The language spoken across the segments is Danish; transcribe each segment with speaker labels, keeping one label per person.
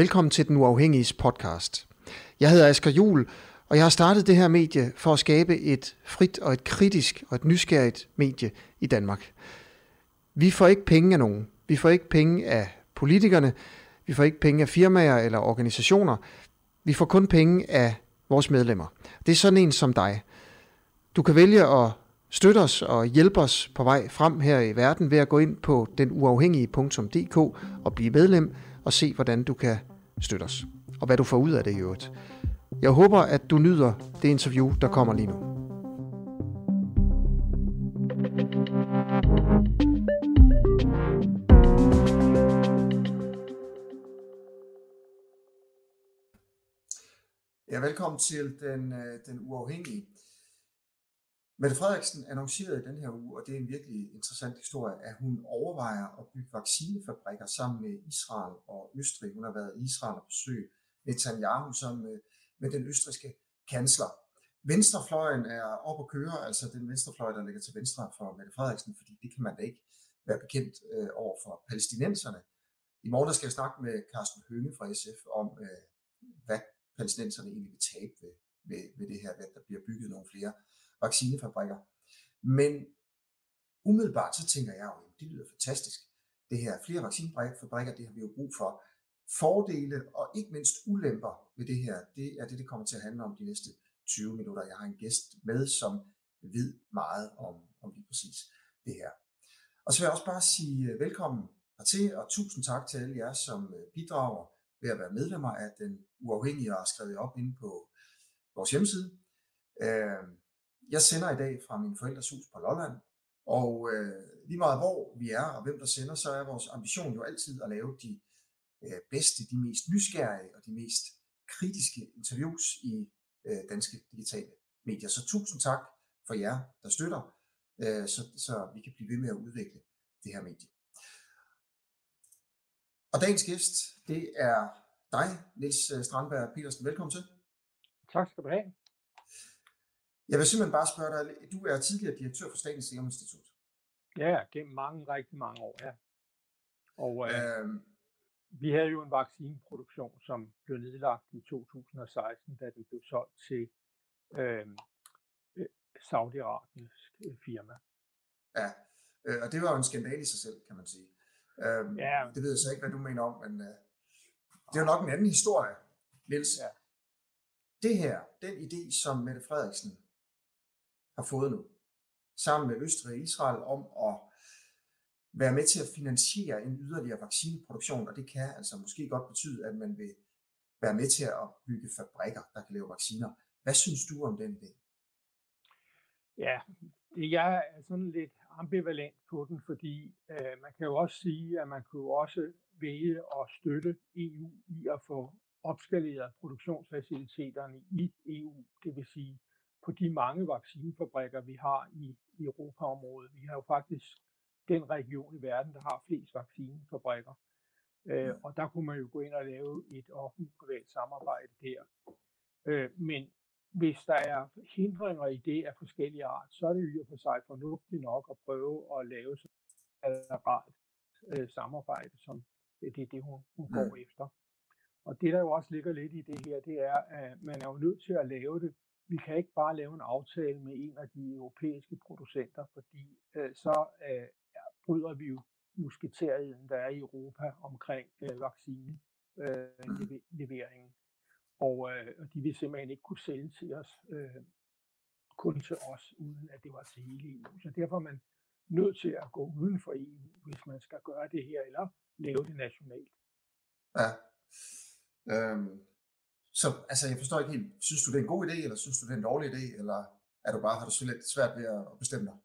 Speaker 1: Velkommen til Den Uafhængige podcast. Jeg hedder Asger Jul, og jeg har startet det her medie for at skabe et frit og et kritisk og et nysgerrigt medie i Danmark. Vi får ikke penge af nogen. Vi får ikke penge af politikerne. Vi får ikke penge af firmaer eller organisationer. Vi får kun penge af vores medlemmer. Det er sådan en som dig. Du kan vælge at støtte os og hjælpe os på vej frem her i verden ved at gå ind på denuafhængige.dk og blive medlem og se, hvordan du kan støtte os. Og hvad du får ud af det i øvrigt. Jeg håber, at du nyder det interview, der kommer lige nu. Ja, velkommen til den, øh, den uafhængige. Mette Frederiksen annoncerede i den her uge, og det er en virkelig interessant historie, at hun overvejer at bygge vaccinefabrikker sammen med Israel og Østrig. Hun har været i Israel og besøg Netanyahu sammen med, med den østriske kansler. Venstrefløjen er op at køre, altså den venstrefløj, der ligger til venstre for Mette Frederiksen, fordi det kan man da ikke være bekendt øh, over for palæstinenserne. I morgen skal jeg snakke med Carsten Hønge fra SF om, øh, hvad palæstinenserne egentlig vil tabe ved, ved, ved det her, at der bliver bygget nogle flere vaccinefabrikker. Men umiddelbart så tænker jeg jo, det lyder fantastisk. Det her flere vaccinefabrikker, det har vi jo brug for. Fordele og ikke mindst ulemper ved det her, det er det, det kommer til at handle om de næste 20 minutter. Jeg har en gæst med, som ved meget om, om lige præcis det her. Og så vil jeg også bare sige øh, velkommen hertil, og tusind tak til alle jer, som øh, bidrager ved at være medlemmer af den uafhængige og skrevet op inde på vores hjemmeside. Øh, jeg sender i dag fra min forældres hus på Lolland, og øh, lige meget hvor vi er og hvem der sender, så er vores ambition jo altid at lave de øh, bedste, de mest nysgerrige og de mest kritiske interviews i øh, danske digitale medier. Så tusind tak for jer, der støtter, øh, så, så vi kan blive ved med at udvikle det her medie. Og dagens gæst, det er dig, Niels øh, Strandberg Petersen. Velkommen til.
Speaker 2: Tak skal du have.
Speaker 1: Jeg vil simpelthen bare spørge dig, du er tidligere direktør for Statens Serum Institut.
Speaker 2: Ja, gennem mange, rigtig mange år, ja. Og øh, øhm, vi havde jo en vaccineproduktion, som blev nedlagt i 2016, da den blev solgt til øhm, øh, Saudi-Arabiens øh, firma.
Speaker 1: Ja, øh, og det var jo en skandal i sig selv, kan man sige. Øhm, ja. Det ved jeg så ikke, hvad du mener om, men øh, det er jo nok en anden historie, Niels. Ja. Det her, den idé, som Mette Frederiksen har fået nu, sammen med Østrig og Israel, om at være med til at finansiere en yderligere vaccineproduktion, og det kan altså måske godt betyde, at man vil være med til at bygge fabrikker, der kan lave vacciner. Hvad synes du om den idé?
Speaker 2: Ja, jeg er sådan lidt ambivalent på den, fordi øh, man kan jo også sige, at man kunne også vælge at støtte EU i at få opskaleret produktionsfaciliteterne i EU, det vil sige på de mange vaccinefabrikker, vi har i, i Europaområdet. Vi har jo faktisk den region i verden, der har flest vaccinefabrikker. Øh, og der kunne man jo gå ind og lave et offentligt-privat samarbejde der. Øh, men hvis der er hindringer i det af forskellige art, så er det jo for sig fornuftigt nok at prøve at lave sådan et øh, samarbejde, som det er det, hun, hun går mm. efter. Og det, der jo også ligger lidt i det her, det er, at man er jo nødt til at lave det vi kan ikke bare lave en aftale med en af de europæiske producenter, fordi øh, så øh, bryder vi jo musketeriden, der er i Europa omkring øh, vaccineleveringen. Øh, og, øh, og de vil simpelthen ikke kunne sælge til os, øh, kun til os, uden at det var til hele EU. Så derfor er man nødt til at gå uden for EU, hvis man skal gøre det her, eller lave det nationalt.
Speaker 1: Ja. Øhm, så altså, jeg forstår ikke helt, synes du det er en god idé, eller synes du det er en dårlig idé, eller er du bare, har du så lidt svært ved at bestemme dig?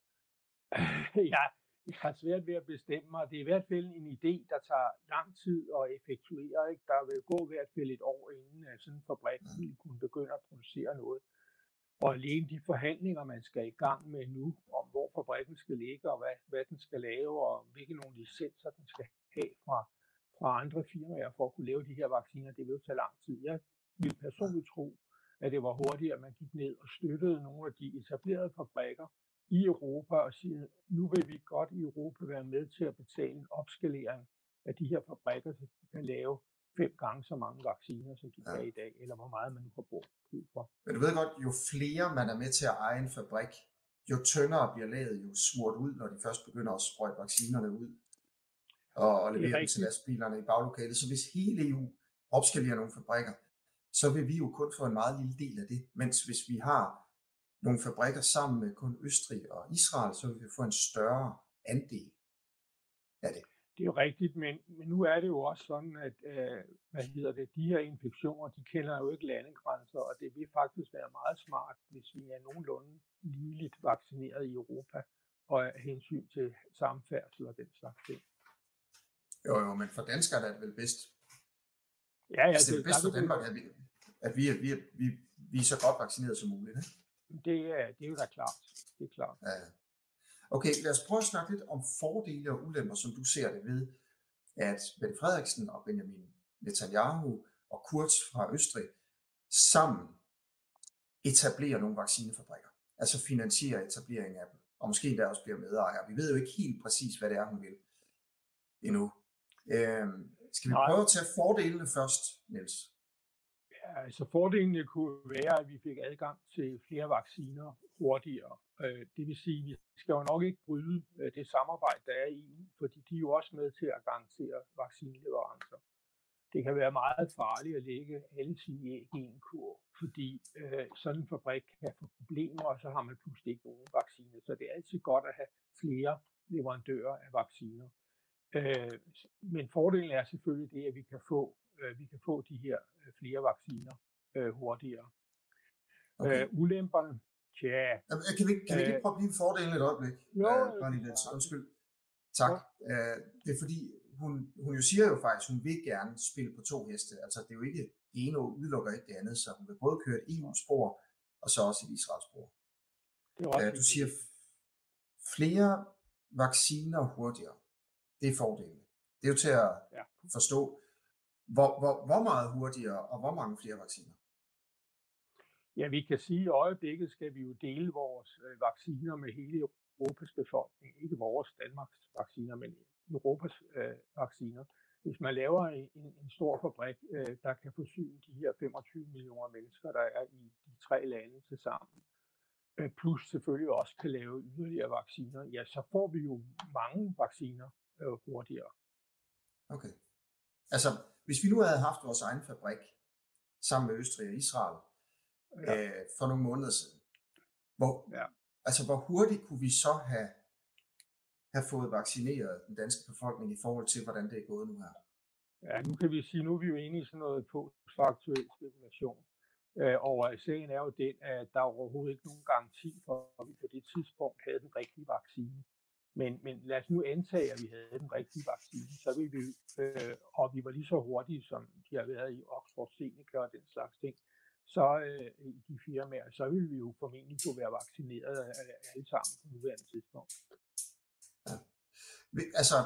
Speaker 2: ja, jeg har svært ved at bestemme mig. Det er i hvert fald en idé, der tager lang tid at effektuere. Ikke? Der vil gå i hvert fald et år, inden sådan en fabrik vil kunne begynde at producere noget. Og alene de forhandlinger, man skal i gang med nu, om hvor fabrikken skal ligge, og hvad, hvad den skal lave, og hvilke nogle licenser den skal have fra, fra andre firmaer for at kunne lave de her vacciner, det vil jo tage lang tid. Jeg vil personligt tro, at det var hurtigt, at man gik ned og støttede nogle af de etablerede fabrikker i Europa og siger, nu vil vi godt i Europa være med til at betale en opskalering af de her fabrikker, så de kan lave fem gange så mange vacciner, som de ja. kan i dag, eller hvor meget man nu har brug for.
Speaker 1: Men du ved godt, jo flere man er med til at eje en fabrik, jo tyndere bliver laget jo smurt ud, når de først begynder at sprøjte vaccinerne ud og, og levere dem til lastbilerne i baglokalet. Så hvis hele EU opskalerer nogle fabrikker, så vil vi jo kun få en meget lille del af det. Mens hvis vi har nogle fabrikker sammen med kun Østrig og Israel, så vil vi få en større andel af det.
Speaker 2: Det er jo rigtigt, men, men nu er det jo også sådan, at øh, hvad hedder det, de her infektioner, de kender jo ikke landegrænser, og det vil faktisk være meget smart, hvis vi er nogenlunde ligeligt vaccineret i Europa, og af hensyn til samfærdsel og den slags ting.
Speaker 1: Jo, jo, men for danskere er det vel bedst.
Speaker 2: Ja, ja.
Speaker 1: Altså, det er bedst for Danmark, at vi, at vi, at vi, vi, vi er så godt vaccineret som muligt. Ikke?
Speaker 2: Det, er, det er jo da klart. Det er klart.
Speaker 1: Ja. Okay, lad os prøve at snakke lidt om fordele og ulemper, som du ser det ved, at Mette Frederiksen og Benjamin Netanyahu og Kurz fra Østrig sammen etablerer nogle vaccinefabrikker. Altså finansierer etableringen af dem. Og måske endda også bliver medejere. Vi ved jo ikke helt præcis, hvad det er, hun vil endnu. Øhm, skal vi prøve at tage fordelene først, Niels?
Speaker 2: Ja, altså fordelene kunne være, at vi fik adgang til flere vacciner hurtigere. Øh, det vil sige, at vi skal jo nok ikke bryde øh, det samarbejde, der er i EU, fordi de er jo også med til at garantere vaccineleverancer. Det kan være meget farligt at lægge alle sine æg i en kur, fordi øh, sådan en fabrik kan få problemer, og så har man pludselig ikke nogen vacciner. Så det er altid godt at have flere leverandører af vacciner. Øh, men fordelen er selvfølgelig det, at vi kan få, øh, vi kan få de her øh, flere vacciner øh, hurtigere. Okay. Øh, ulemperne, tja...
Speaker 1: Kan vi, kan vi lige prøve at blive fordelen et øjeblik?
Speaker 2: Jo, øh,
Speaker 1: lige lidt. Undskyld. Tak. Ja. Øh, det er fordi, hun, hun jo siger jo faktisk, hun vil gerne spille på to heste. Altså det er jo ikke det ene udelukker ikke det andet, så hun vil både køre et EU-spor, og så også et Israel-spor. Det er øh, du siger flere vacciner hurtigere. Det er fordelen. Det er jo til at ja. forstå, hvor, hvor, hvor meget hurtigere og hvor mange flere vacciner.
Speaker 2: Ja, vi kan sige, at i øjeblikket skal vi jo dele vores øh, vacciner med hele Europas befolkning. Ikke vores Danmarks vacciner, men Europas øh, vacciner. Hvis man laver en, en stor fabrik, øh, der kan forsyne de her 25 millioner mennesker, der er i de tre lande til sammen, øh, plus selvfølgelig også kan lave yderligere vacciner, ja, så får vi jo mange vacciner øh, hurtigere.
Speaker 1: Okay. Altså, hvis vi nu havde haft vores egen fabrik sammen med Østrig og Israel ja. øh, for nogle måneder siden, hvor, ja. altså, hvor hurtigt kunne vi så have, have fået vaccineret den danske befolkning i forhold til, hvordan det er gået nu her?
Speaker 2: Ja, nu kan vi sige, nu er vi jo inde i sådan noget postfaktuel spekulation. Øh, og sagen er jo den, at der er overhovedet ikke nogen garanti for, at vi på det tidspunkt havde den rigtige vaccine. Men, men lad os nu antage, at vi havde den rigtige vaccine, så ville vi, øh, og vi var lige så hurtige, som de har været i Oxford Seneca og den slags ting, så øh, i de firmaer, så ville vi jo formentlig kunne være vaccineret alle sammen på nuværende tidspunkt.
Speaker 1: Ja. Altså,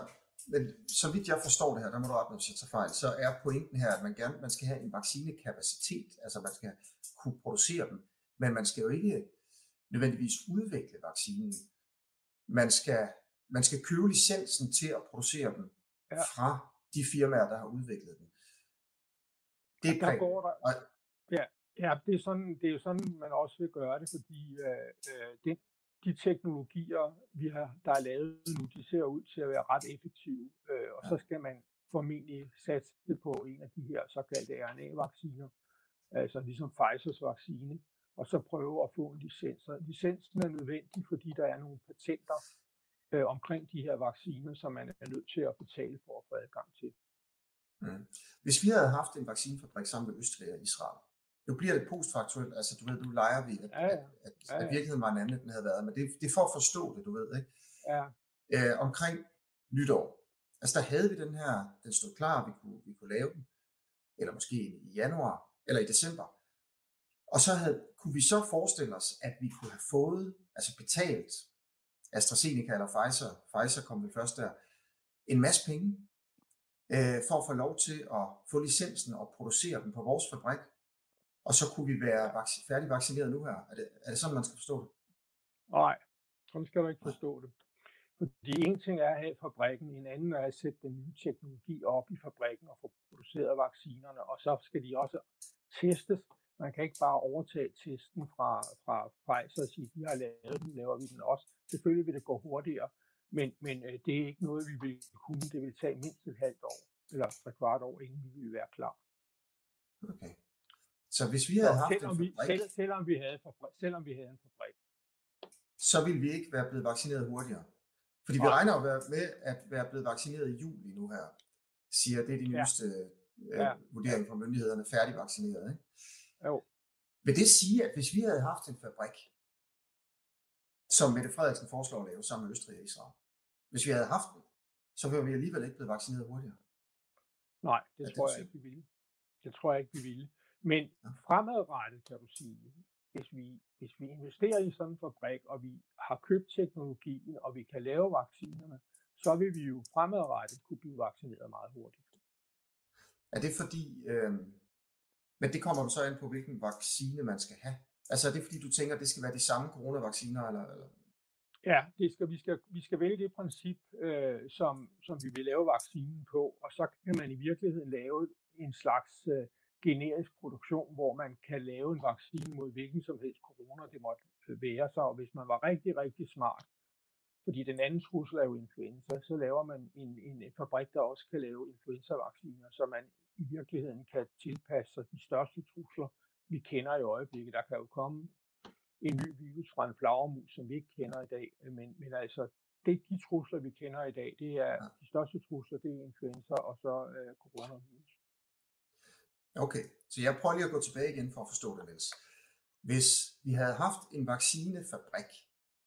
Speaker 1: men så vidt jeg forstår det her, der må du rette mig, hvis jeg tager fejl, så er pointen her, at man, gerne, man skal have en vaccinekapacitet, altså man skal kunne producere dem, men man skal jo ikke nødvendigvis udvikle vaccinen. Man skal man skal købe licensen til at producere dem ja. fra de firmaer, der har udviklet dem.
Speaker 2: Det er der går der, ja, ja, det er, sådan, det er jo sådan, man også vil gøre det, fordi øh, øh, det, de teknologier, vi har, der er lavet nu, de ser ud til at være ret effektive, øh, og ja. så skal man formentlig satse på en af de her såkaldte RNA-vacciner, altså ligesom Pfizers vaccine, og så prøve at få en licens. Licensen er nødvendig, fordi der er nogle patenter, øh, omkring de her vacciner, som man er nødt til at betale for at få adgang til.
Speaker 1: Mm. Hvis vi havde haft en vaccinefabrik sammen med Østrig og Israel, nu bliver det postfaktuelt, altså du ved, du leger vi, at, ja, ja. at, at, ja, ja. at virkeligheden var en anden, den havde været, men det, det er for at forstå det, du ved, ikke?
Speaker 2: Ja.
Speaker 1: Øh, omkring nytår, altså der havde vi den her, den stod klar, vi kunne, vi kunne lave den, eller måske i januar, eller i december, og så havde, kunne vi så forestille os, at vi kunne have fået, altså betalt AstraZeneca eller Pfizer, Pfizer kom vi først der, en masse penge øh, for at få lov til at få licensen og producere dem på vores fabrik. Og så kunne vi være vac- færdigvaccineret nu her. Er det, er det sådan, man skal forstå det?
Speaker 2: Nej, sådan skal du ikke forstå det. Fordi en ting er at have fabrikken, en anden er at sætte den nye teknologi op i fabrikken og få produceret vaccinerne, og så skal de også testes. Man kan ikke bare overtage testen fra, fra Pfizer og sige, de har lavet den, laver vi den også. Selvfølgelig vil det gå hurtigere, men, men øh, det er ikke noget, vi vil kunne. Det vil tage mindst et halvt år, eller et kvart år, inden vi vil være klar.
Speaker 1: Okay. Så hvis vi havde haft
Speaker 2: selvom
Speaker 1: en
Speaker 2: vi,
Speaker 1: fabrik,
Speaker 2: selv, selvom, vi havde, fabrik, selvom vi havde en fabrik.
Speaker 1: så ville vi ikke være blevet vaccineret hurtigere. Fordi vi regner jo med at være blevet vaccineret i juli nu her, siger det er de
Speaker 2: Ja.
Speaker 1: nyeste øh,
Speaker 2: Ja.
Speaker 1: vurderinger fra myndighederne, færdigvaccineret. Ikke?
Speaker 2: Jo.
Speaker 1: Vil det sige, at hvis vi havde haft en fabrik, som Mette Frederiksen foreslår at lave sammen med Østrig og Israel, hvis vi havde haft den, så ville vi alligevel ikke blevet vaccineret hurtigere.
Speaker 2: Nej, det
Speaker 1: Ja, det
Speaker 2: tror jeg
Speaker 1: siger-
Speaker 2: ikke, vi ville. Det tror jeg ikke, vi ville. Men fremadrettet kan du sige, hvis vi, hvis vi investerer i sådan en fabrik, og vi har købt teknologien, og vi kan lave vaccinerne, så vil vi jo fremadrettet kunne blive vaccineret meget hurtigt.
Speaker 1: Er det fordi, øh, men det kommer jo så ind på, hvilken vaccine man skal have. Altså er det fordi, du tænker, at det skal være de samme coronavacciner, eller, eller?
Speaker 2: Ja, det skal, vi, skal, vi skal vælge det princip, øh, som, som vi vil lave vaccinen på, og så kan man i virkeligheden lave en slags øh, generisk produktion, hvor man kan lave en vaccine mod hvilken som helst corona, det måtte øh, være sig, og hvis man var rigtig, rigtig smart, fordi den anden trussel er jo influenza, så laver man en, en, en fabrik, der også kan lave influenza-vacciner, så man i virkeligheden kan tilpasse sig de største trusler, vi kender i øjeblikket. Der kan jo komme en ny virus fra en flagermus, som vi ikke kender i dag, øh, men, men altså, det, de trusler, vi kender i dag, det er de største trusler, det er influenza og så øh, coronavirus.
Speaker 1: Okay, så jeg prøver lige at gå tilbage igen for at forstå det, Niels. Hvis vi havde haft en vaccinefabrik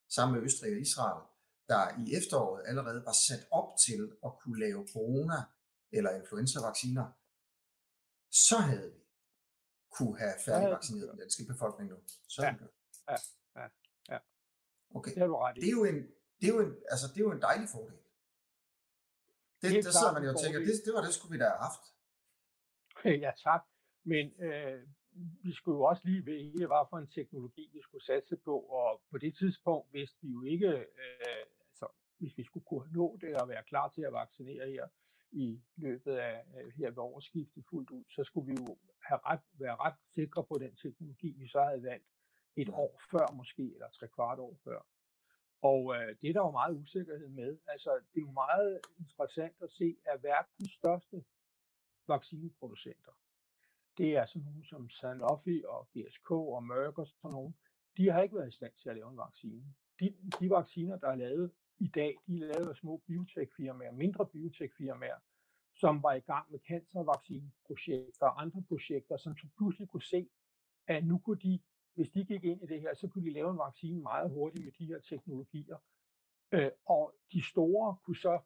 Speaker 1: sammen med Østrig og Israel, der i efteråret allerede var sat op til at kunne lave corona- eller influenza-vacciner, så havde vi kunne have færdigvaccineret den danske befolkning nu. Så
Speaker 2: Ja. Ja, ja, ja.
Speaker 1: Okay.
Speaker 2: Det i.
Speaker 1: Det er jo en, det er jo en, altså det er jo en dejlig fordel. Det,
Speaker 2: Helt
Speaker 1: der sidder man jo og tænker, det, det var det skulle vi da have haft.
Speaker 2: Ja, tak. Men øh, vi skulle jo også lige vælge, hvad for en teknologi vi skulle satse på, og på det tidspunkt vidste vi jo ikke, øh, altså hvis vi skulle kunne nå det og være klar til at vaccinere her i løbet af her ved årsskiftet fuldt ud, så skulle vi jo have ret, være ret sikre på den teknologi, vi så havde valgt et år før måske, eller tre kvart år før. Og øh, det er der jo meget usikkerhed med. Altså, det er jo meget interessant at se, at verdens største vaccineproducenter, det er sådan nogle som Sanofi og GSK og Merck og sådan nogle, de har ikke været i stand til at lave en vaccine. De, de vacciner, der er lavet i dag, de er lavet af små biotech-firmaer, mindre biotech-firmaer, som var i gang med cancervaccineprojekter og andre projekter, som pludselig kunne se, at nu kunne de, hvis de gik ind i det her, så kunne de lave en vaccine meget hurtigt med de her teknologier. Øh, og de store kunne så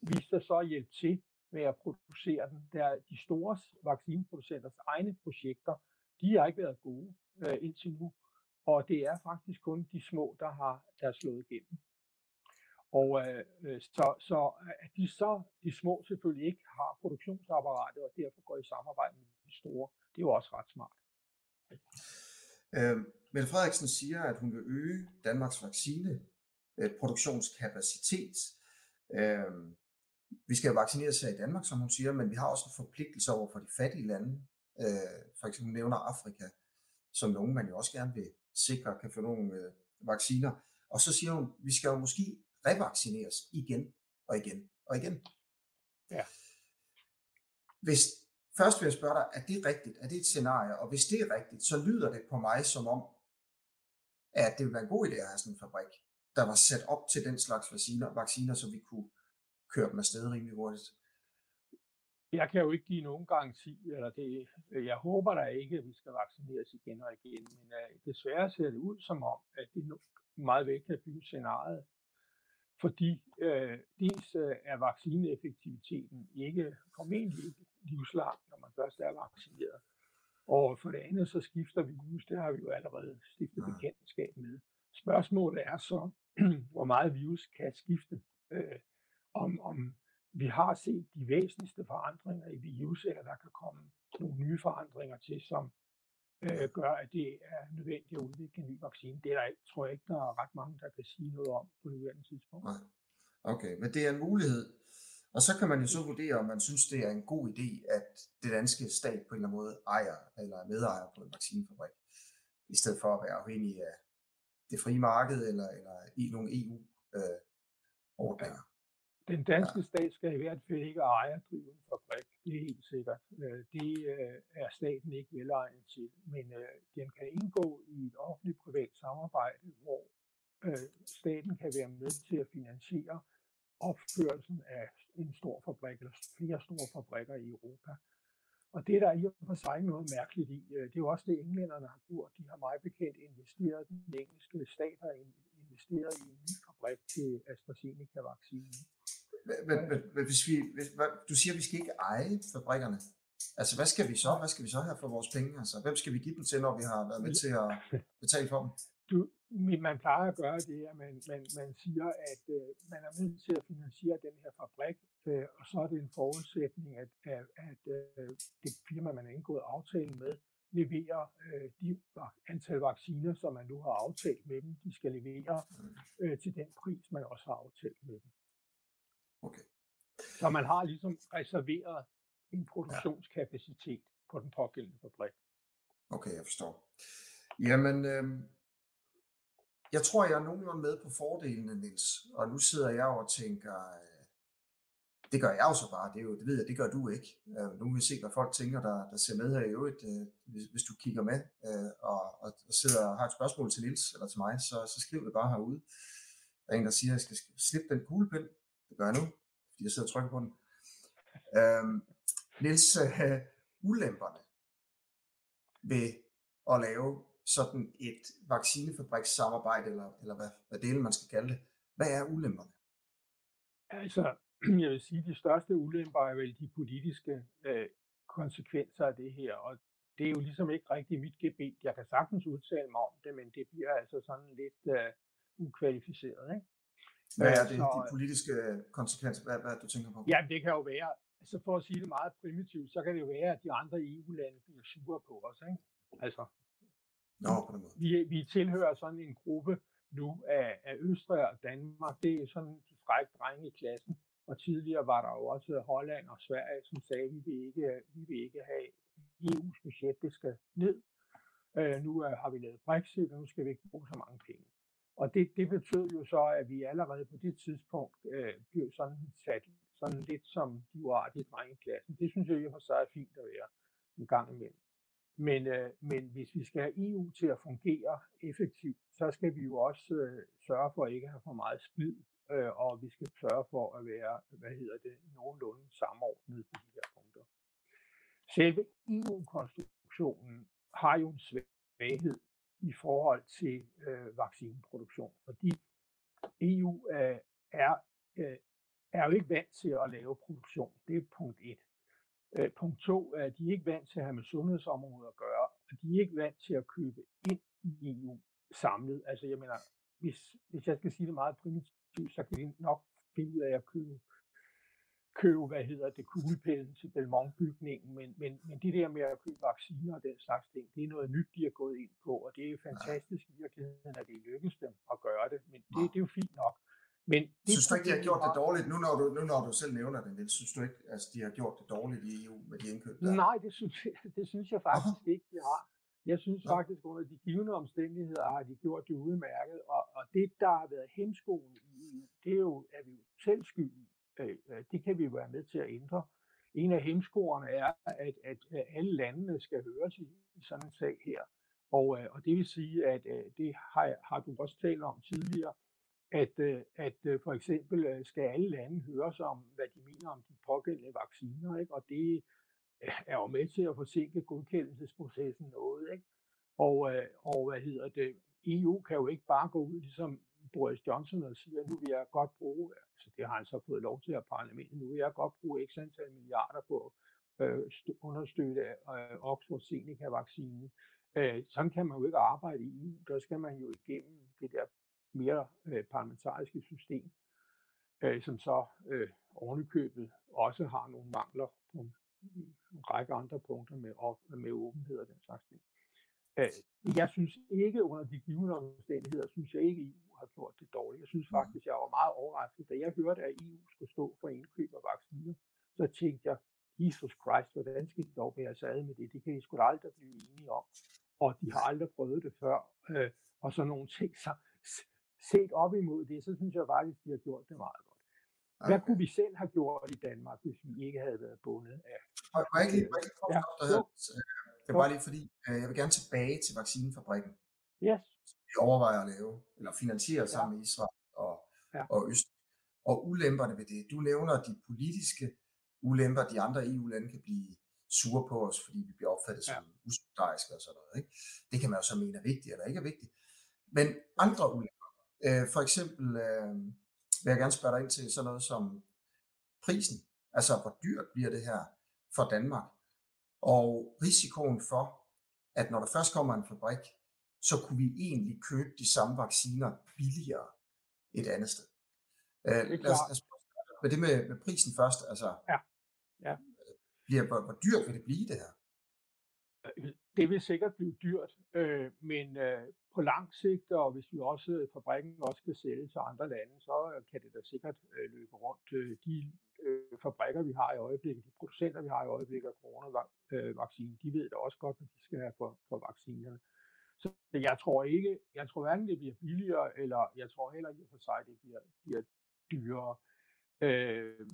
Speaker 2: vise sig så at hjælpe til med at producere den. Der, de store vaccineproducenters egne projekter, de har ikke været gode øh, indtil nu. Og det er faktisk kun de små, der har der er slået igennem. Og øh, øh, så, så øh, at de så, de små selvfølgelig ikke har produktionsapparatet, og derfor går i samarbejde med de store, det er jo også ret smart.
Speaker 1: Øh, Mette Frederiksen siger, at hun vil øge Danmarks vaccineproduktionskapacitet. Øh, øh, vi skal jo vaccineres her i Danmark, som hun siger, men vi har også en forpligtelse over for de fattige lande. Øh, for eksempel nævner Afrika, som nogen man jo også gerne vil sikre kan få nogle øh, vacciner. Og så siger hun, vi skal jo måske revaccineres igen og igen og igen.
Speaker 2: Ja.
Speaker 1: Hvis, først vil jeg spørge dig, er det rigtigt? Er det et scenarie? Og hvis det er rigtigt, så lyder det på mig som om, at det ville være en god idé at have sådan en fabrik, der var sat op til den slags vacciner, vacciner så vi kunne køre dem afsted rimelig hurtigt.
Speaker 2: Jeg kan jo ikke give nogen garanti, eller det, jeg håber da ikke, at vi skal vaccineres igen og igen, men uh, desværre ser det ud som om, at det nu meget vel kan blive scenariet, fordi uh, dels uh, er vaccineeffektiviteten ikke formentlig ikke livslang, når man først er vaccineret. Og for det andet, så skifter virus, det har vi jo allerede stiftet bekendtskab med. Spørgsmålet er så, hvor meget virus kan skifte. Uh, om, om vi har set de væsentligste forandringer i virus, eller der kan komme nogle nye forandringer til, som øh, gør, at det er nødvendigt at udvikle en ny vaccine. Det er der tror jeg ikke, der er ret mange, der kan sige noget om på nuværende tidspunkt.
Speaker 1: Nej. Okay, men det er en mulighed. Og så kan man jo så vurdere, om man synes, det er en god idé, at det danske stat på en eller anden måde ejer eller er medejer på en vaccinefabrik, i stedet for at være afhængig af det frie marked eller, eller i nogle EU-ordninger. Øh,
Speaker 2: den danske ja. stat skal i hvert fald ikke eje drive en fabrik, det er helt sikkert. Øh, det øh, er staten ikke velegnet til, men øh, den kan indgå i et offentligt-privat samarbejde, hvor staten kan være med til at finansiere opførelsen af en stor fabrik, eller flere store fabrikker i Europa. Og det der er i og for sig noget mærkeligt i. Det er jo også det, englænderne har gjort. De har meget bekendt investeret, den engelske stat har investeret i en ny fabrik til AstraZeneca-vaccinen.
Speaker 1: Men, hvis vi, hvis, du siger, at vi skal ikke eje fabrikkerne. Altså, hvad skal vi så? Hvad skal vi så have for vores penge? Altså, hvem skal vi give dem til, når vi har været med til at betale for dem?
Speaker 2: Du, man plejer at gøre det, at man, man, man siger, at øh, man er nødt til at finansiere den her fabrik, øh, og så er det en forudsætning, at, at, at øh, det firma, man har indgået aftale med, leverer øh, de antal vacciner, som man nu har aftalt med dem, de skal levere øh, til den pris, man også har aftalt med dem.
Speaker 1: Okay.
Speaker 2: Så man har ligesom reserveret en produktionskapacitet ja. på den pågældende fabrik.
Speaker 1: Okay, jeg forstår. Jamen, øh, jeg tror, jeg er nogenlunde med på fordelene, Nils. Og nu sidder jeg og tænker, øh, det gør jeg jo så bare, det, er jo, det ved jeg, det gør du ikke. Øh, nu vil vi se, hvad folk tænker, der, der ser med her i øvrigt. Øh, hvis, hvis du kigger med og, og, og sidder og har et spørgsmål til Nils eller til mig, så, så skriv det bare herude. Der er en, der siger, at jeg skal slippe den kuglepind. Det gør jeg nu, fordi jeg sidder og trykker på den. Øhm, Niels, øh, ulemperne ved at lave sådan et vaccinefabrikssamarbejde, eller, eller hvad, hvad delen man skal kalde det. Hvad er ulemperne?
Speaker 2: Altså, jeg vil sige, at de største ulemper er vel de politiske øh, konsekvenser af det her, og det er jo ligesom ikke rigtig mit gebet. Jeg kan sagtens udtale mig om det, men det bliver altså sådan lidt øh, ukvalificeret. Ikke?
Speaker 1: Hvad er det, de politiske konsekvenser, hvad, hvad du tænker på?
Speaker 2: Ja, det kan jo være, altså for at sige det meget primitivt, så kan det jo være, at de andre EU-lande bliver sure på os. Ikke? Altså,
Speaker 1: Nå, på den måde.
Speaker 2: Vi, vi tilhører sådan en gruppe nu af, af Østrig og Danmark. Det er sådan de frække drenge i klassen. Og tidligere var der jo også Holland og Sverige, som sagde, at vi vil ikke, vi vil ikke have EU's budget, det skal ned. Øh, nu er, har vi lavet Brexit, og nu skal vi ikke bruge så mange penge. Og det, det betød jo så, at vi allerede på det tidspunkt øh, blev sådan sat sådan lidt som de uartige drenge i klassen. Det synes jeg i og for sig er fint at være en gang imellem. Men, øh, men hvis vi skal have EU til at fungere effektivt, så skal vi jo også øh, sørge for at ikke have for meget splid, øh, og vi skal sørge for at være, hvad hedder det, nogenlunde samordnet på de her punkter. Selve EU-konstruktionen har jo en svaghed i forhold til øh, vaccineproduktion, fordi EU øh, er, øh, er jo ikke vant til at lave produktion. Det er punkt et. Øh, punkt to er, at de er ikke vant til at have med sundhedsområdet at gøre, og de er ikke vant til at købe ind i EU samlet. Altså jeg mener, hvis, hvis jeg skal sige det meget primitivt, så kan de nok finde ud af at købe, købe hvad hedder det, kuglepælden til Belmont-bygningen, men, men, men det der med at købe vacciner og den slags ting, det er noget nyt, de har gået ind på, og det er fantastisk i virkeligheden, at det lykkes dem at gøre det, men det, det er jo fint nok.
Speaker 1: Men det synes du ikke, de har gjort det dårligt, nu når du, nu når du selv nævner det, Niels, synes du ikke, at altså, de har gjort det dårligt i EU med de indkøb der?
Speaker 2: Nej, det synes, jeg, det synes jeg faktisk Aha. ikke, de har. Jeg synes ja. faktisk, at under de givende omstændigheder har de gjort det udmærket, og, og det, der har været hemskolen i EU, det er jo, at vi jo selv skyld øh, Øh, øh, Det kan vi være med til at ændre. En af hemskoerne er, at, at, alle landene skal høres i, i sådan en sag her. Og, øh, og det vil sige, at øh, det har, har du også talt om tidligere, at, øh, at øh, for eksempel øh, skal alle lande høres om, hvad de mener om de pågældende vacciner, ikke? og det øh, er jo med til at forsinke godkendelsesprocessen noget. Ikke? Og, og hvad hedder det, EU kan jo ikke bare gå ud ligesom Boris Johnson og siger, at nu vil jeg godt bruge, altså det har han så fået lov til at parlamentet, nu vil jeg godt bruge x antal milliarder på at øh, understøtte øh, Oxford-Seneca-vaccinen. Øh, sådan kan man jo ikke arbejde i EU. Der skal man jo igennem det der mere øh, parlamentariske system, øh, som så øh, ovenikøbet også har nogle mangler på en række andre punkter med, med åbenhed og den slags ting. Øh, jeg synes ikke, under de givende omstændigheder, synes jeg ikke, EU har gjort det dårligt. Jeg synes faktisk, jeg var meget overrasket, da jeg hørte, at EU skulle stå for indkøb af vacciner. Så tænkte jeg, Jesus Christ, hvordan skal de dog være sig med det? Det kan de sgu da aldrig blive enige om. Og de har aldrig prøvet det før. Øh, og så nogle ting. Så set op imod det, så synes jeg faktisk, de har gjort det meget godt. Hvad okay. kunne vi selv have gjort i Danmark, hvis vi ikke havde været bundet af?
Speaker 1: Må jeg ikke jeg ja. der Det er bare lige fordi, øh, jeg vil gerne tilbage til vaccinefabrikken.
Speaker 2: Yes.
Speaker 1: Vi overvejer at lave, eller finansiere sammen ja. med Israel og, ja. og Øst. Og ulemperne ved det, du nævner de politiske ulemper, de andre EU-lande kan blive sure på os, fordi vi bliver opfattet ja. som usolidariske og sådan noget. Ikke? Det kan man jo så mene er vigtigt eller ikke er vigtigt. Men andre ulemper, øh, for eksempel øh, vil jeg gerne spørge dig ind til sådan noget som prisen. Altså, hvor dyrt bliver det her for Danmark? Og risikoen for, at når der først kommer en fabrik, så kunne vi egentlig købe de samme vacciner billigere et andet sted. Øh, lad, os, lad os med det med, med prisen først. Altså,
Speaker 2: ja. Ja.
Speaker 1: Bliver, hvor, hvor dyrt vil det blive det her?
Speaker 2: Øh, det vil sikkert blive dyrt, øh, men øh, på lang sigt, og hvis vi også fabrikken også skal sælge til andre lande, så kan det da sikkert øh, løbe rundt. Øh, de øh, fabrikker, vi har i øjeblikket, de producenter, vi har i øjeblikket af coronavaccinen, de ved da også godt, hvad de skal have for, for vaccinerne. Så jeg tror ikke, jeg tror hverken det bliver billigere, eller jeg tror heller ikke for sig, det bliver, bliver dyrere. Øh,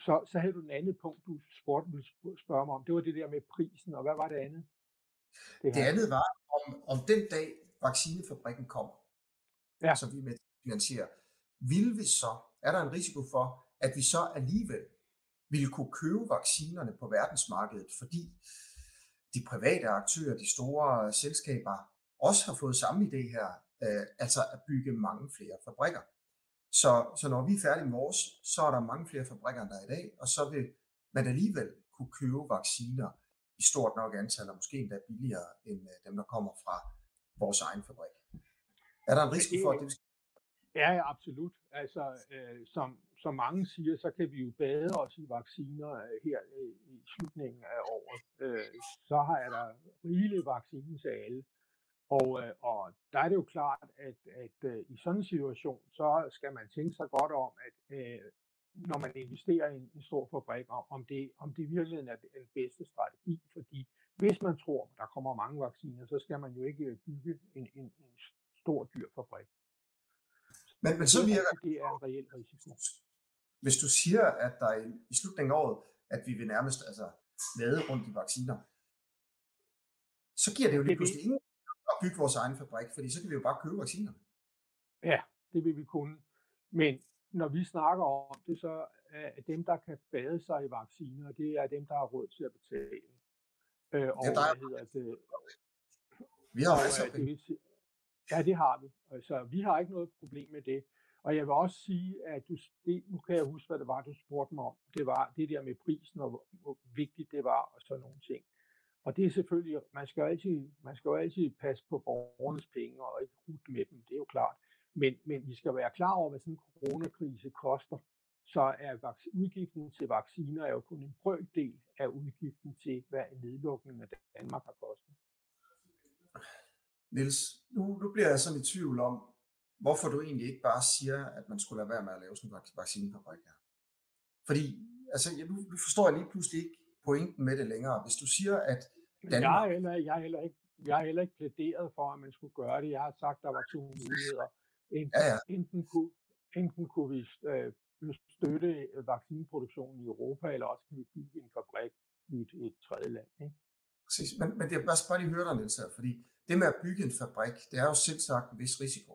Speaker 2: så, så havde du den andet punkt, du spurgte, ville spørge mig om. Det var det der med prisen, og hvad var det andet?
Speaker 1: Det, det andet var, om, om den dag vaccinefabrikken kommer, ja. som vi med finansierer, vil vi så, er der en risiko for, at vi så alligevel ville kunne købe vaccinerne på verdensmarkedet, fordi de private aktører, de store selskaber, også har fået samme idé her, øh, altså at bygge mange flere fabrikker. Så, så når vi er færdige med vores, så er der mange flere fabrikker, end der er i dag, og så vil man alligevel kunne købe vacciner i stort nok antal, og måske endda billigere end øh, dem, der kommer fra vores egen fabrik. Er der en risiko for, at det
Speaker 2: Ja, ja absolut. Altså, øh, som, som mange siger, så kan vi jo bade os i vacciner øh, her øh, i slutningen af året. Øh, så har jeg der rigeligt vacciner til alle. Og, øh, og der er det jo klart, at, at øh, i sådan en situation, så skal man tænke sig godt om, at øh, når man investerer i en, en stor fabrik, om det, om det virkelig er den bedste strategi, fordi hvis man tror, der kommer mange vacciner, så skal man jo ikke bygge en, en, en stor dyr fabrik.
Speaker 1: Men, men så virker
Speaker 2: det er en reel risiko.
Speaker 1: Hvis du siger, at der i, i slutningen af året, at vi vil nærmest altså, lade rundt i vacciner, så giver det jo lige pludselig ingen at bygge vores egen fabrik, fordi så kan vi jo bare købe vacciner.
Speaker 2: Ja, det vil vi kunne. Men når vi snakker om det, så er dem, der kan bade sig i vacciner, det er dem, der har råd til at betale.
Speaker 1: Øh, og ja, der er... hedder det? Vi har altså...
Speaker 2: Det vil sige, ja, det har vi. Altså, vi har ikke noget problem med det. Og jeg vil også sige, at du, det, nu kan jeg huske, hvad det var, du spurgte mig om. Det var det der med prisen, og hvor, hvor vigtigt det var, og sådan nogle ting. Og det er selvfølgelig, man skal altid, man skal jo altid passe på borgernes penge, og ikke rute med dem, det er jo klart. Men, men vi skal være klar over, hvad sådan en coronakrise koster. Så er udgiften til vacciner er jo kun en brøkdel af udgiften til, hvad nedlukningen af Danmark har kostet.
Speaker 1: Niels, nu, nu bliver jeg sådan i tvivl om, hvorfor du egentlig ikke bare siger, at man skulle lade være med at lave sådan en vaccinefabrik her. Fordi, altså, jeg, nu forstår jeg lige pludselig ikke pointen med det længere. Hvis du siger, at
Speaker 2: Danmark... Jeg er heller, jeg er heller ikke jeg har heller ikke plæderet for, at man skulle gøre det. Jeg har sagt, at der var to muligheder. Enten, ja, ja. enten, kunne, enten kunne vi øh, støtte vaccineproduktionen i Europa, eller også kan vi bygge en fabrik i et, et tredje land. Ikke?
Speaker 1: Præcis, men, men det er bare, bare lige høre dig, Niels, her, fordi det med at bygge en fabrik, det er jo selv sagt en vis risiko.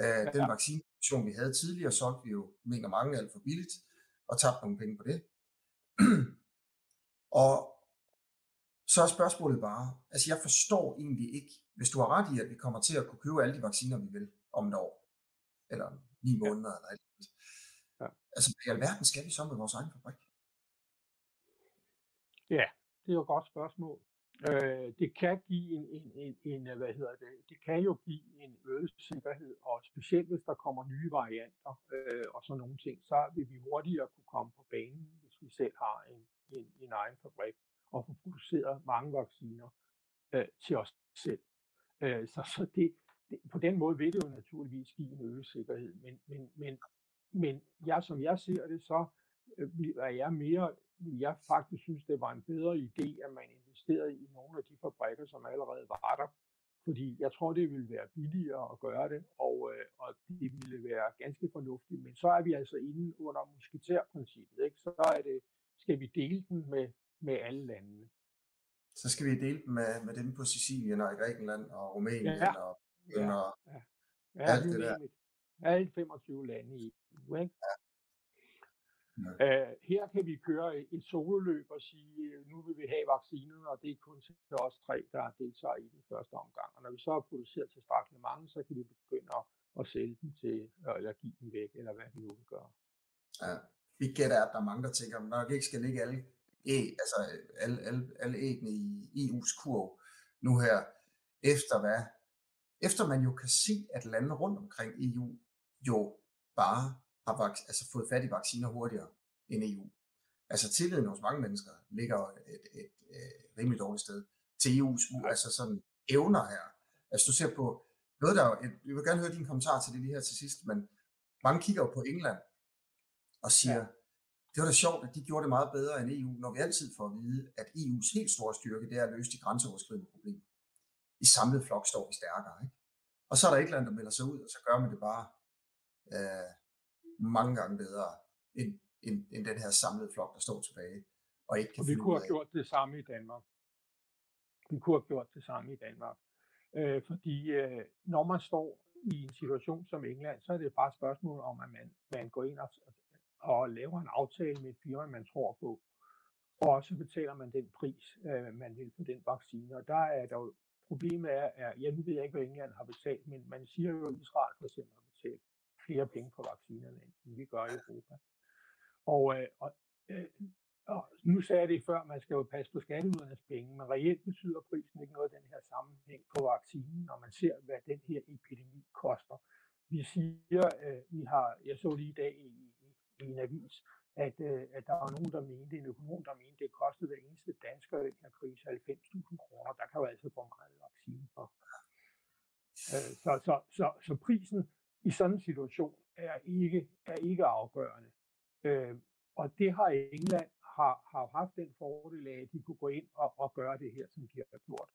Speaker 1: Uh, ja, den vaccineproduktion, vi havde tidligere, solgte vi jo, mener mange, alt for billigt, og tabte nogle penge på det. og så er spørgsmålet bare, altså jeg forstår egentlig ikke, hvis du har ret i, at vi kommer til at kunne købe alle de vacciner, vi vil om et år, eller ni måneder, ja. eller et eller ja. Altså, hvad i alverden skal vi så med vores egen fabrik?
Speaker 2: Ja, det er jo et godt spørgsmål. Øh, det kan give en, en, en, en, hvad hedder det, det kan jo give en øget sikkerhed, og specielt hvis der kommer nye varianter øh, og sådan nogle ting, så vil vi hurtigere kunne komme på banen, hvis vi selv har en, en, en egen fabrik og få produceret mange vacciner øh, til os selv. Øh, så så det, på den måde vil det jo naturligvis give en øget sikkerhed, men, men, men, men jeg, som jeg ser det, så øh, er jeg mere, jeg faktisk synes, det var en bedre idé, at man investerede i nogle af de fabrikker, som allerede var der, fordi jeg tror, det ville være billigere at gøre det, og, øh, og det ville være ganske fornuftigt. Men så er vi altså inde under musketærprincippet. Ikke? Så er det, skal vi dele den med, med alle landene.
Speaker 1: Så skal vi dele dem med, med dem på Sicilien og i Grækenland og Rumænien ja. og, ja. og
Speaker 2: ja. Ja, alt det der. Alle 25 lande i EU. Ikke? Ja. Ja. Uh, her kan vi køre et sololøb og sige, nu vil vi have vaccinen, og det er kun til os tre, der deltager i den første omgang. Og når vi så har produceret tilstrækkeligt mange, så kan vi begynde at, at sælge dem til, eller give dem væk, eller hvad vi nu vil gøre.
Speaker 1: Ja. Vi gætter, at der er mange, der tænker, at nok ikke skal ligge alle, æ, altså alle, alle, alle æggene i EU's kurv nu her, efter hvad? Efter man jo kan se, at lande rundt omkring EU jo bare har altså fået fat i vacciner hurtigere end EU. Altså tilliden hos mange mennesker ligger et, et, et, et rimelig dårligt sted til EU's altså sådan evner her. Altså du ser på noget der, jeg vil gerne høre din kommentar til det lige her til sidst, men mange kigger jo på England og siger, ja. det var da sjovt, at de gjorde det meget bedre end EU, når vi altid får at vide, at EU's helt store styrke, det er at løse de grænseoverskridende problemer. I samlet flok står vi stærkere, ikke? Og så er der et eller andet, der melder sig ud, og så gør man det bare øh, mange gange bedre end, end, end den her samlede flok, der står tilbage. Og, ikke kan
Speaker 2: og vi kunne have gjort det samme i Danmark. Vi kunne have gjort det samme i Danmark. Øh, fordi øh, når man står i en situation som England, så er det bare et spørgsmål om, at man, man går ind og, og laver en aftale med et firma, man tror på. Og så betaler man den pris, øh, man vil for den vaccine. Og der er der jo, problemet er, er, ja, nu ved jeg ikke, hvad England har betalt, men man siger jo, at Israel for eksempel har betalt flere penge for vaccinerne, end vi gør i Europa. Og, øh, og, øh, og nu sagde jeg det før, man skal jo passe på skatteydernes penge, men reelt betyder prisen ikke noget af den her sammenhæng på vaccinen, når man ser, hvad den her epidemi koster. Vi siger, øh, vi har, jeg så lige i dag i en avis, at, øh, at der var nogen, der mente, en økonom, der mente, det kostede hver eneste dansker den her krise 90.000 kroner. Der kan jo altså få meget vaccine for. Øh, så, så, så, så prisen i sådan en situation er ikke, er ikke afgørende. Øh, og det har England har, har haft den fordel af, at de kunne gå ind og, og gøre det her, som de har gjort.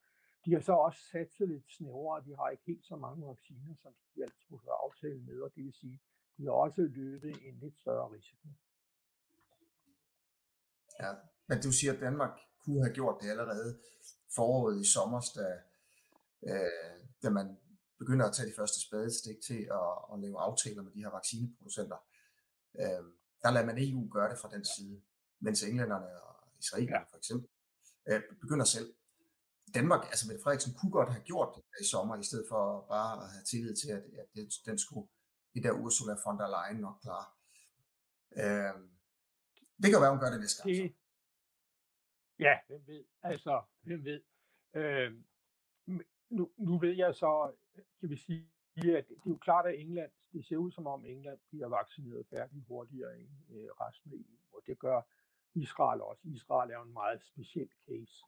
Speaker 2: De har så også sat sig lidt snævere, de har ikke helt så mange vacciner, som de har truffet aftale med, og det vil sige, de har også løbet en lidt større risiko.
Speaker 1: Ja, men du siger, at Danmark kunne have gjort det allerede foråret i sommer, da, øh, da man begynder at tage de første spadestik til at, at lave aftaler med de her vaccineproducenter. Øh, der lader man EU gøre det fra den side, mens englænderne og israelerne ja. for eksempel øh, begynder selv. Danmark, altså Mette Frederiksen, kunne godt have gjort det i sommer, i stedet for bare at have tillid til, at, at det, den skulle i der Ursula von der Leyen nok klare. Øh, det kan være, hun gør det næste gang. Det,
Speaker 2: ja, hvem ved. Altså, hvem ved. Øh, nu, nu ved jeg så, kan vi sige, at det er jo klart, at England, det ser ud som om England bliver vaccineret færdig hurtigere end øh, resten af EU, og det gør Israel også. Israel er jo en meget speciel case.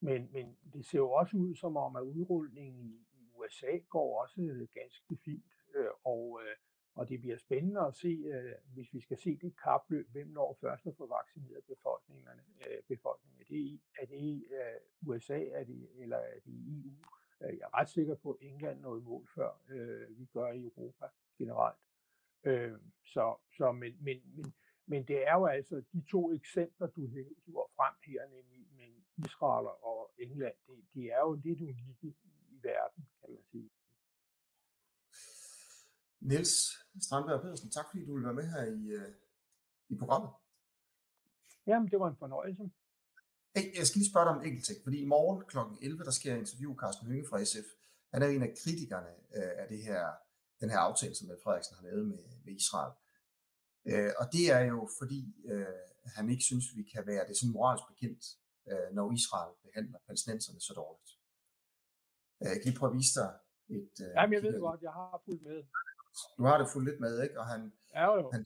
Speaker 2: Men, men det ser jo også ud som om, at udrulningen i, USA går også øh, ganske fint, øh, og, øh, og det bliver spændende at se, øh, hvis vi skal se det kapløb, hvem når først at få vaccineret befolkningerne, øh, befolkningen. Er det, i, er det i øh, USA, er det, eller er det i EU? Øh, jeg er ret sikker på, at England nåede mål før øh, vi gør i Europa generelt. Øh, så, så men, men, men, men det er jo altså de to eksempler, du hiver frem her, nemlig med Israel og England, det, de er jo lidt unikke i verden, kan man sige.
Speaker 1: Niels Strandberg Pedersen, tak fordi du ville være med her i, øh, i programmet.
Speaker 2: Jamen, det var en fornøjelse.
Speaker 1: Hey, jeg skal lige spørge dig om en enkelt ting, fordi i morgen kl. 11, der sker interview Carsten Hønge fra SF. Han er en af kritikerne øh, af det her, den her aftale, som Frederiksen har lavet med, med Israel. Øh, og det er jo fordi, øh, han ikke synes, vi kan være det sådan moralsk bekendt, øh, når Israel behandler palæstinenserne så dårligt. Øh, jeg kan lige prøve at vise dig et...
Speaker 2: Øh, Jamen, jeg ved godt, jeg har fulgt med.
Speaker 1: Du har det fuldt lidt med, ikke? Og han,
Speaker 2: ja, jo.
Speaker 1: han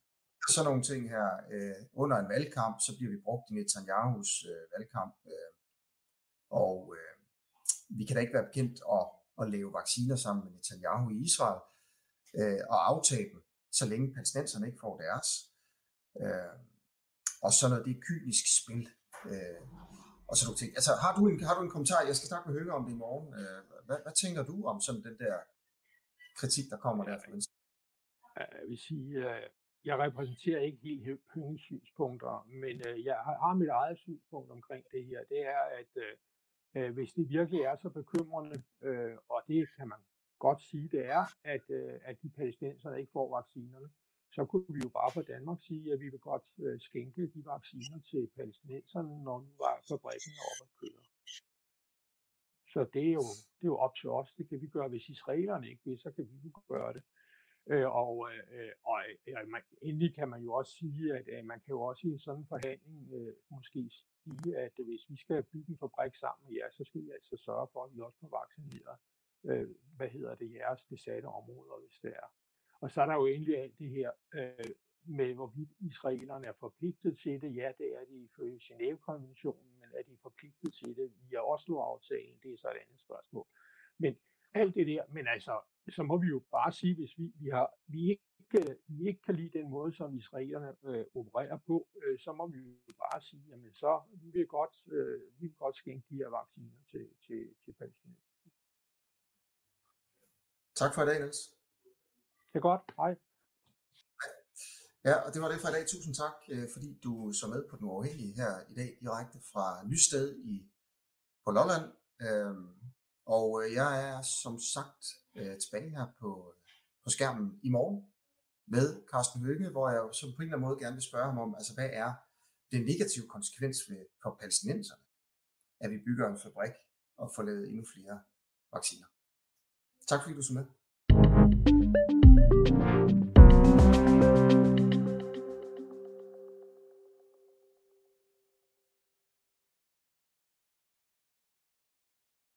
Speaker 1: sådan nogle ting her. Øh, under en valgkamp, så bliver vi brugt i Netanyahus øh, valgkamp, øh, og øh, vi kan da ikke være bekendt at, at lave vacciner sammen med Netanyahu i Israel øh, og aftage dem, så længe palæstinenserne ikke får deres. Øh, og så noget det er kynisk spil. Øh, og så du tænker, altså har du, en, har du en kommentar? Jeg skal snakke med Høge om det i morgen. Øh, hvad, hvad tænker du om sådan den der kritik, der kommer der fra Venstre?
Speaker 2: Jeg vil sige, øh, jeg repræsenterer ikke helt Hønges synspunkter, men øh, jeg har mit eget synspunkt omkring det her. Det er, at øh, øh hvis det virkelig er så bekymrende, øh, og det kan man godt sige, det er, at, øh, at de palæstinenser ikke får vaccinerne, så kunne vi jo bare fra Danmark sige, at vi vil godt øh, skænke de vacciner til palæstinenserne, når nu var fabrikken op at køre. Så det er, jo, det er jo op til os. Det kan vi gøre, hvis israelerne ikke vil, så kan vi jo gøre det. Øh, og øh, og øh, man, endelig kan man jo også sige, at øh, man kan jo også i en sådan forhandling øh, måske sige, at hvis vi skal bygge en fabrik sammen med jer, så skal vi altså sørge for, at vi også får vaccineret, øh, hvad hedder det, jeres besatte områder, hvis det er. Og så er der jo endelig alt det her øh, med, hvorvidt israelerne er forpligtet til det. Ja, det er de ifølge Genève-konventionen, men er de forpligtet til det via Oslo-aftalen? Det er så et andet spørgsmål. Men alt det der, men altså, så må vi jo bare sige, hvis vi, vi, har, vi, ikke, vi ikke kan lide den måde, som israelerne øh, opererer på, øh, så må vi jo bare sige, jamen så vi vil godt, øh, vi vil godt skænke de her vacciner til, til, til Palæstina.
Speaker 1: Tak for i dag, Niels.
Speaker 2: Det er godt. Hej.
Speaker 1: Ja, og det var det for i dag. Tusind tak, øh, fordi du så med på Den Uafhængige her i dag, direkte fra Nysted i, på Lolland. Øhm, og øh, jeg er som sagt øh, tilbage her på, på skærmen i morgen med Carsten Høge, hvor jeg som på en eller anden måde gerne vil spørge ham om, altså hvad er den negative konsekvens for palæstinenserne, at vi bygger en fabrik og får lavet endnu flere vacciner. Tak fordi du så med. Thank you.